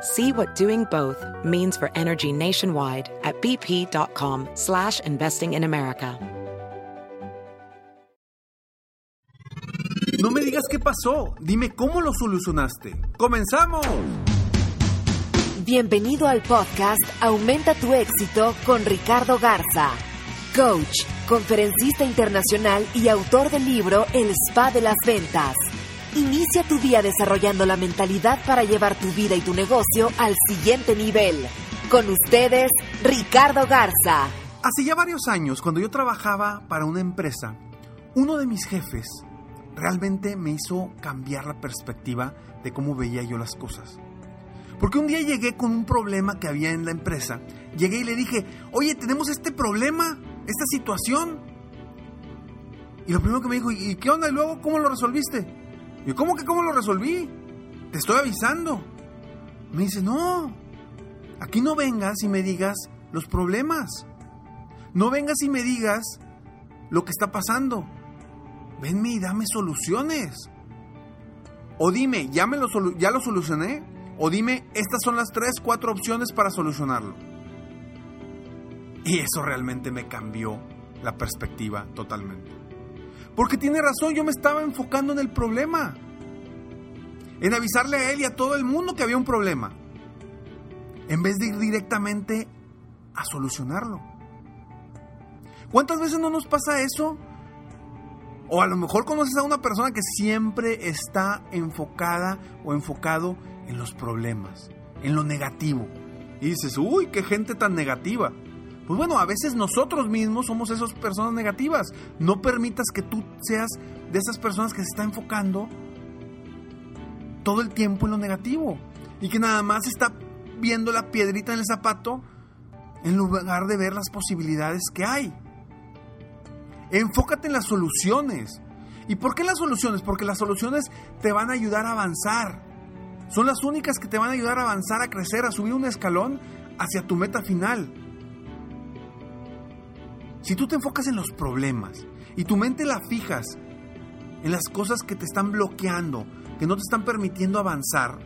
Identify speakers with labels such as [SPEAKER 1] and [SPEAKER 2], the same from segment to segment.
[SPEAKER 1] See what doing both means for energy nationwide at bp.com slash investing in America.
[SPEAKER 2] No me digas qué pasó, dime cómo lo solucionaste. ¡Comenzamos!
[SPEAKER 3] Bienvenido al podcast Aumenta tu éxito con Ricardo Garza, coach, conferencista internacional y autor del libro El Spa de las Ventas. Inicia tu día desarrollando la mentalidad para llevar tu vida y tu negocio al siguiente nivel. Con ustedes, Ricardo Garza.
[SPEAKER 2] Hace ya varios años, cuando yo trabajaba para una empresa, uno de mis jefes realmente me hizo cambiar la perspectiva de cómo veía yo las cosas. Porque un día llegué con un problema que había en la empresa. Llegué y le dije, oye, tenemos este problema, esta situación. Y lo primero que me dijo, ¿y qué onda? ¿Y luego cómo lo resolviste? Y ¿cómo que cómo lo resolví? Te estoy avisando. Me dice, no, aquí no vengas y me digas los problemas. No vengas y me digas lo que está pasando. Venme y dame soluciones. O dime, ¿ya, lo solucioné? O dime, estas son las tres, cuatro opciones para solucionarlo. Y eso realmente me cambió la perspectiva totalmente. Porque tiene razón, yo me estaba enfocando en el problema. En avisarle a él y a todo el mundo que había un problema. En vez de ir directamente a solucionarlo. ¿Cuántas veces no nos pasa eso? O a lo mejor conoces a una persona que siempre está enfocada o enfocado en los problemas, en lo negativo. Y dices, uy, qué gente tan negativa. Pues bueno, a veces nosotros mismos somos esas personas negativas. No permitas que tú seas de esas personas que se está enfocando todo el tiempo en lo negativo. Y que nada más está viendo la piedrita en el zapato en lugar de ver las posibilidades que hay. Enfócate en las soluciones. ¿Y por qué las soluciones? Porque las soluciones te van a ayudar a avanzar. Son las únicas que te van a ayudar a avanzar, a crecer, a subir un escalón hacia tu meta final. Si tú te enfocas en los problemas y tu mente la fijas en las cosas que te están bloqueando, que no te están permitiendo avanzar,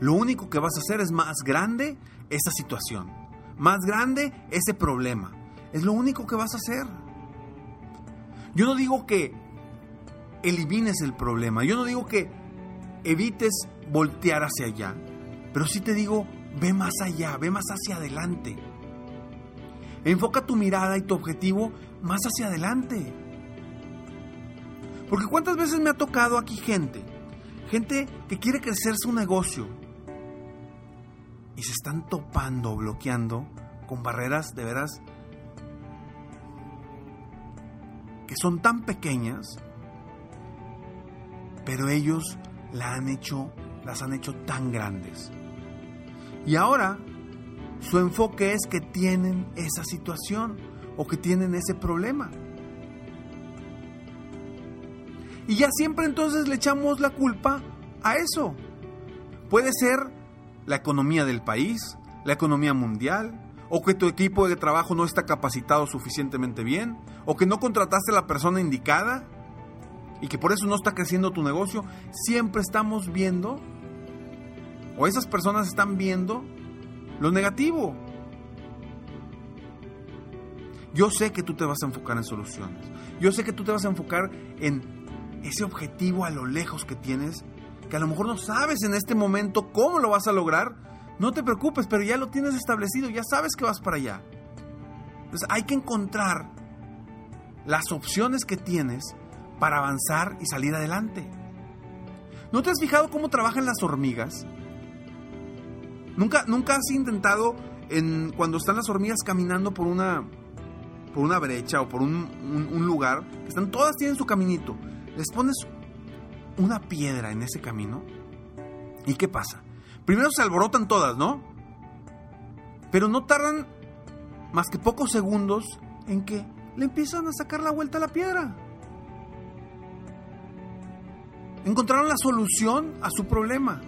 [SPEAKER 2] lo único que vas a hacer es más grande esa situación, más grande ese problema. Es lo único que vas a hacer. Yo no digo que elimines el problema, yo no digo que evites voltear hacia allá, pero sí te digo, ve más allá, ve más hacia adelante. Enfoca tu mirada y tu objetivo más hacia adelante. Porque cuántas veces me ha tocado aquí gente, gente que quiere crecer su negocio y se están topando, bloqueando con barreras de veras que son tan pequeñas, pero ellos la han hecho, las han hecho tan grandes. Y ahora su enfoque es que tienen esa situación o que tienen ese problema. Y ya siempre entonces le echamos la culpa a eso. Puede ser la economía del país, la economía mundial, o que tu equipo de trabajo no está capacitado suficientemente bien, o que no contrataste a la persona indicada y que por eso no está creciendo tu negocio. Siempre estamos viendo, o esas personas están viendo lo negativo. Yo sé que tú te vas a enfocar en soluciones. Yo sé que tú te vas a enfocar en ese objetivo a lo lejos que tienes, que a lo mejor no sabes en este momento cómo lo vas a lograr. No te preocupes, pero ya lo tienes establecido, ya sabes que vas para allá. Entonces hay que encontrar las opciones que tienes para avanzar y salir adelante. ¿No te has fijado cómo trabajan las hormigas? ¿Nunca, nunca has intentado en, cuando están las hormigas caminando por una, por una brecha o por un, un lugar, que están, todas tienen su caminito, les pones una piedra en ese camino y ¿qué pasa? Primero se alborotan todas, ¿no? Pero no tardan más que pocos segundos en que le empiezan a sacar la vuelta a la piedra. Encontraron la solución a su problema.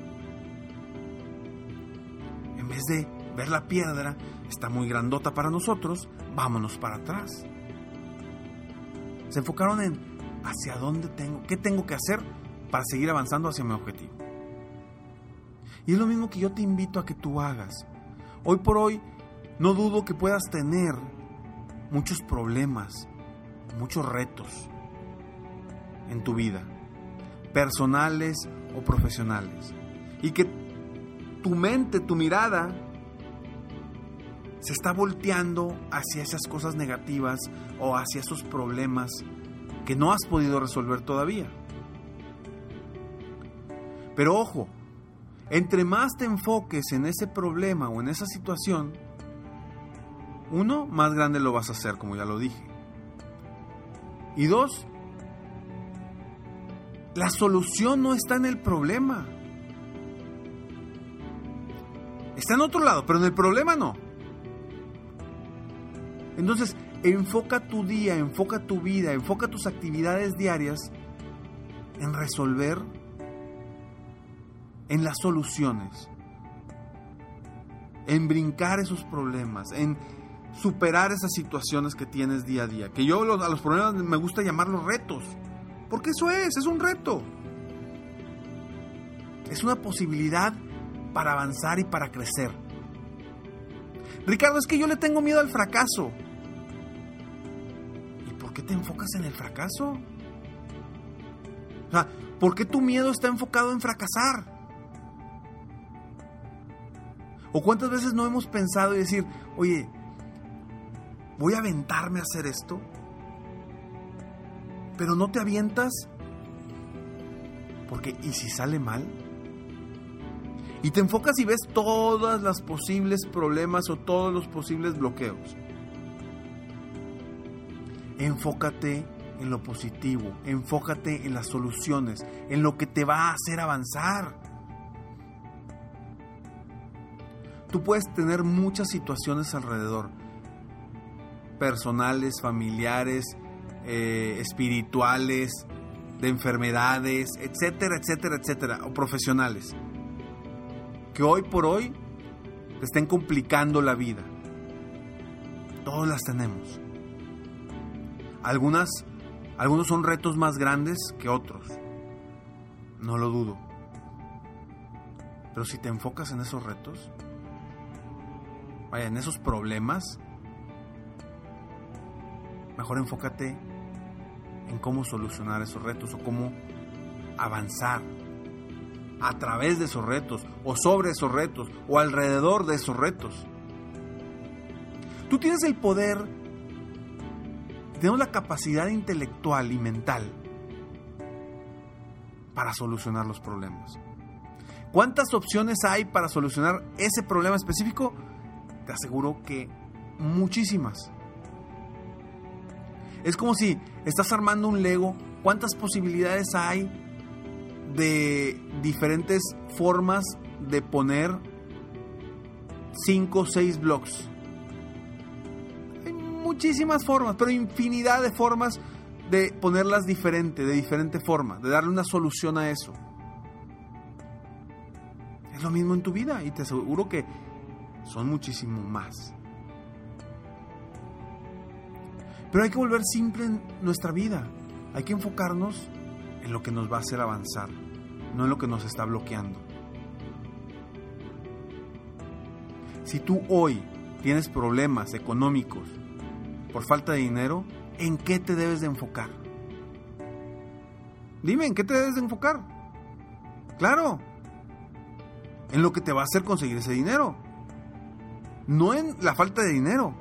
[SPEAKER 2] De ver la piedra, está muy grandota para nosotros, vámonos para atrás. Se enfocaron en hacia dónde tengo, qué tengo que hacer para seguir avanzando hacia mi objetivo. Y es lo mismo que yo te invito a que tú hagas. Hoy por hoy, no dudo que puedas tener muchos problemas, muchos retos en tu vida, personales o profesionales. Y que tu mente, tu mirada, se está volteando hacia esas cosas negativas o hacia esos problemas que no has podido resolver todavía. Pero ojo, entre más te enfoques en ese problema o en esa situación, uno, más grande lo vas a hacer, como ya lo dije. Y dos, la solución no está en el problema. En otro lado, pero en el problema no. Entonces, enfoca tu día, enfoca tu vida, enfoca tus actividades diarias en resolver en las soluciones, en brincar esos problemas, en superar esas situaciones que tienes día a día. Que yo a los problemas me gusta llamarlos retos, porque eso es, es un reto. Es una posibilidad para avanzar y para crecer. Ricardo, es que yo le tengo miedo al fracaso. ¿Y por qué te enfocas en el fracaso? O sea, ¿por qué tu miedo está enfocado en fracasar? ¿O cuántas veces no hemos pensado y decir, oye, voy a aventarme a hacer esto? Pero no te avientas porque ¿y si sale mal? Y te enfocas y ves todas las posibles problemas o todos los posibles bloqueos. Enfócate en lo positivo, enfócate en las soluciones, en lo que te va a hacer avanzar. Tú puedes tener muchas situaciones alrededor, personales, familiares, eh, espirituales, de enfermedades, etcétera, etcétera, etcétera, o profesionales, que hoy por hoy te estén complicando la vida. Todas las tenemos. Algunas, algunos son retos más grandes que otros, no lo dudo. Pero si te enfocas en esos retos, vaya, en esos problemas, mejor enfócate en cómo solucionar esos retos o cómo avanzar a través de esos retos o sobre esos retos o alrededor de esos retos. Tú tienes el poder, tenemos la capacidad intelectual y mental para solucionar los problemas. ¿Cuántas opciones hay para solucionar ese problema específico? te aseguro que muchísimas. Es como si estás armando un Lego, ¿cuántas posibilidades hay de diferentes formas de poner 5 o 6 blocks? Hay muchísimas formas, pero infinidad de formas de ponerlas diferente, de diferente forma, de darle una solución a eso. Es lo mismo en tu vida y te aseguro que son muchísimo más. Pero hay que volver simple en nuestra vida. Hay que enfocarnos en lo que nos va a hacer avanzar, no en lo que nos está bloqueando. Si tú hoy tienes problemas económicos por falta de dinero, ¿en qué te debes de enfocar? Dime, ¿en qué te debes de enfocar? Claro, en lo que te va a hacer conseguir ese dinero no en la falta de dinero,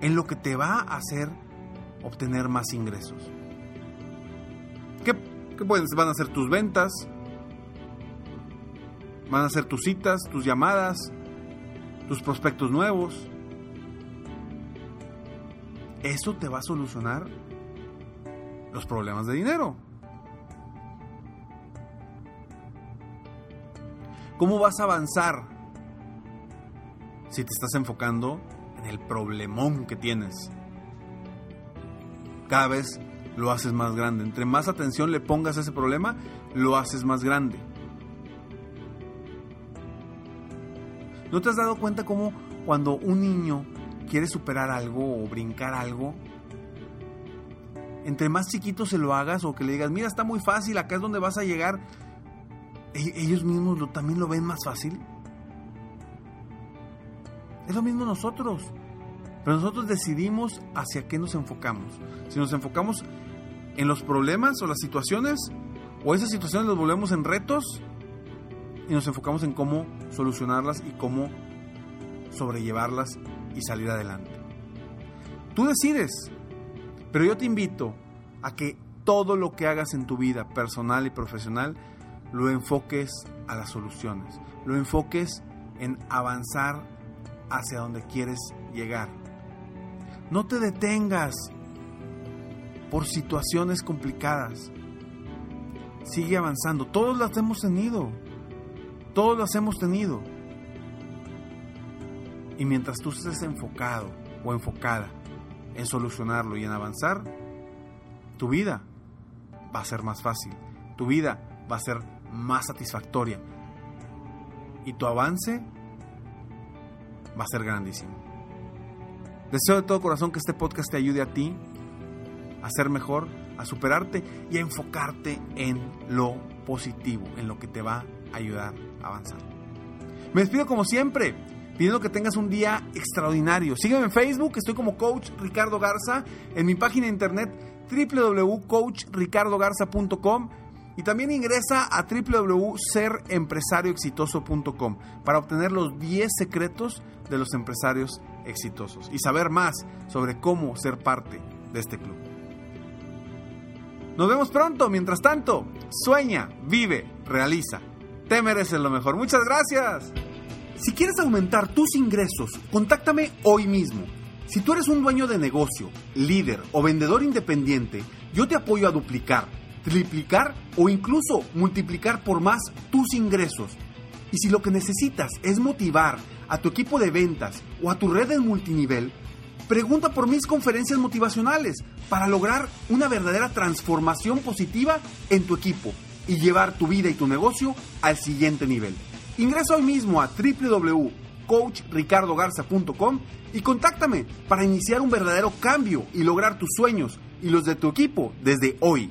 [SPEAKER 2] en lo que te va a hacer obtener más ingresos. ¿Qué, qué pueden, van a ser tus ventas? Van a ser tus citas, tus llamadas, tus prospectos nuevos. Eso te va a solucionar los problemas de dinero. ¿Cómo vas a avanzar si te estás enfocando en el problemón que tienes? Cada vez lo haces más grande. Entre más atención le pongas a ese problema, lo haces más grande. ¿No te has dado cuenta cómo cuando un niño quiere superar algo o brincar algo, entre más chiquito se lo hagas o que le digas, mira, está muy fácil, acá es donde vas a llegar, e-, ellos mismos lo, también lo ven más fácil. Es lo mismo nosotros. Pero nosotros decidimos hacia qué nos enfocamos. Si nos enfocamos en los problemas o las situaciones, o esas situaciones las volvemos en retos, y nos enfocamos en cómo solucionarlas y cómo sobrellevarlas y salir adelante. Tú decides, pero yo te invito a que todo lo que hagas en tu vida personal y profesional lo enfoques a las soluciones, lo enfoques en avanzar hacia donde quieres llegar. No te detengas por situaciones complicadas. Sigue avanzando. Todos las hemos tenido. Todos las hemos tenido. Y mientras tú estés enfocado o enfocada en solucionarlo y en avanzar, tu vida va a ser más fácil. Tu vida va a ser más satisfactoria. Y tu avance va a ser grandísimo. Deseo de todo corazón que este podcast te ayude a ti a ser mejor, a superarte y a enfocarte en lo positivo, en lo que te va a ayudar avanzar. Me despido como siempre, pidiendo que tengas un día extraordinario. Sígueme en Facebook, estoy como Coach Ricardo Garza, en mi página de internet www.coachricardogarza.com y también ingresa a www.serempresarioexitoso.com para obtener los 10 secretos de los empresarios exitosos y saber más sobre cómo ser parte de este club. Nos vemos pronto, mientras tanto, sueña, vive, realiza. Te mereces lo mejor. Muchas gracias. Si quieres aumentar tus ingresos, contáctame hoy mismo. Si tú eres un dueño de negocio, líder o vendedor independiente, yo te apoyo a duplicar, triplicar o incluso multiplicar por más tus ingresos. Y si lo que necesitas es motivar a tu equipo de ventas o a tu red de multinivel, pregunta por mis conferencias motivacionales para lograr una verdadera transformación positiva en tu equipo y llevar tu vida y tu negocio al siguiente nivel. Ingresa hoy mismo a www.coachricardogarza.com y contáctame para iniciar un verdadero cambio y lograr tus sueños y los de tu equipo desde hoy.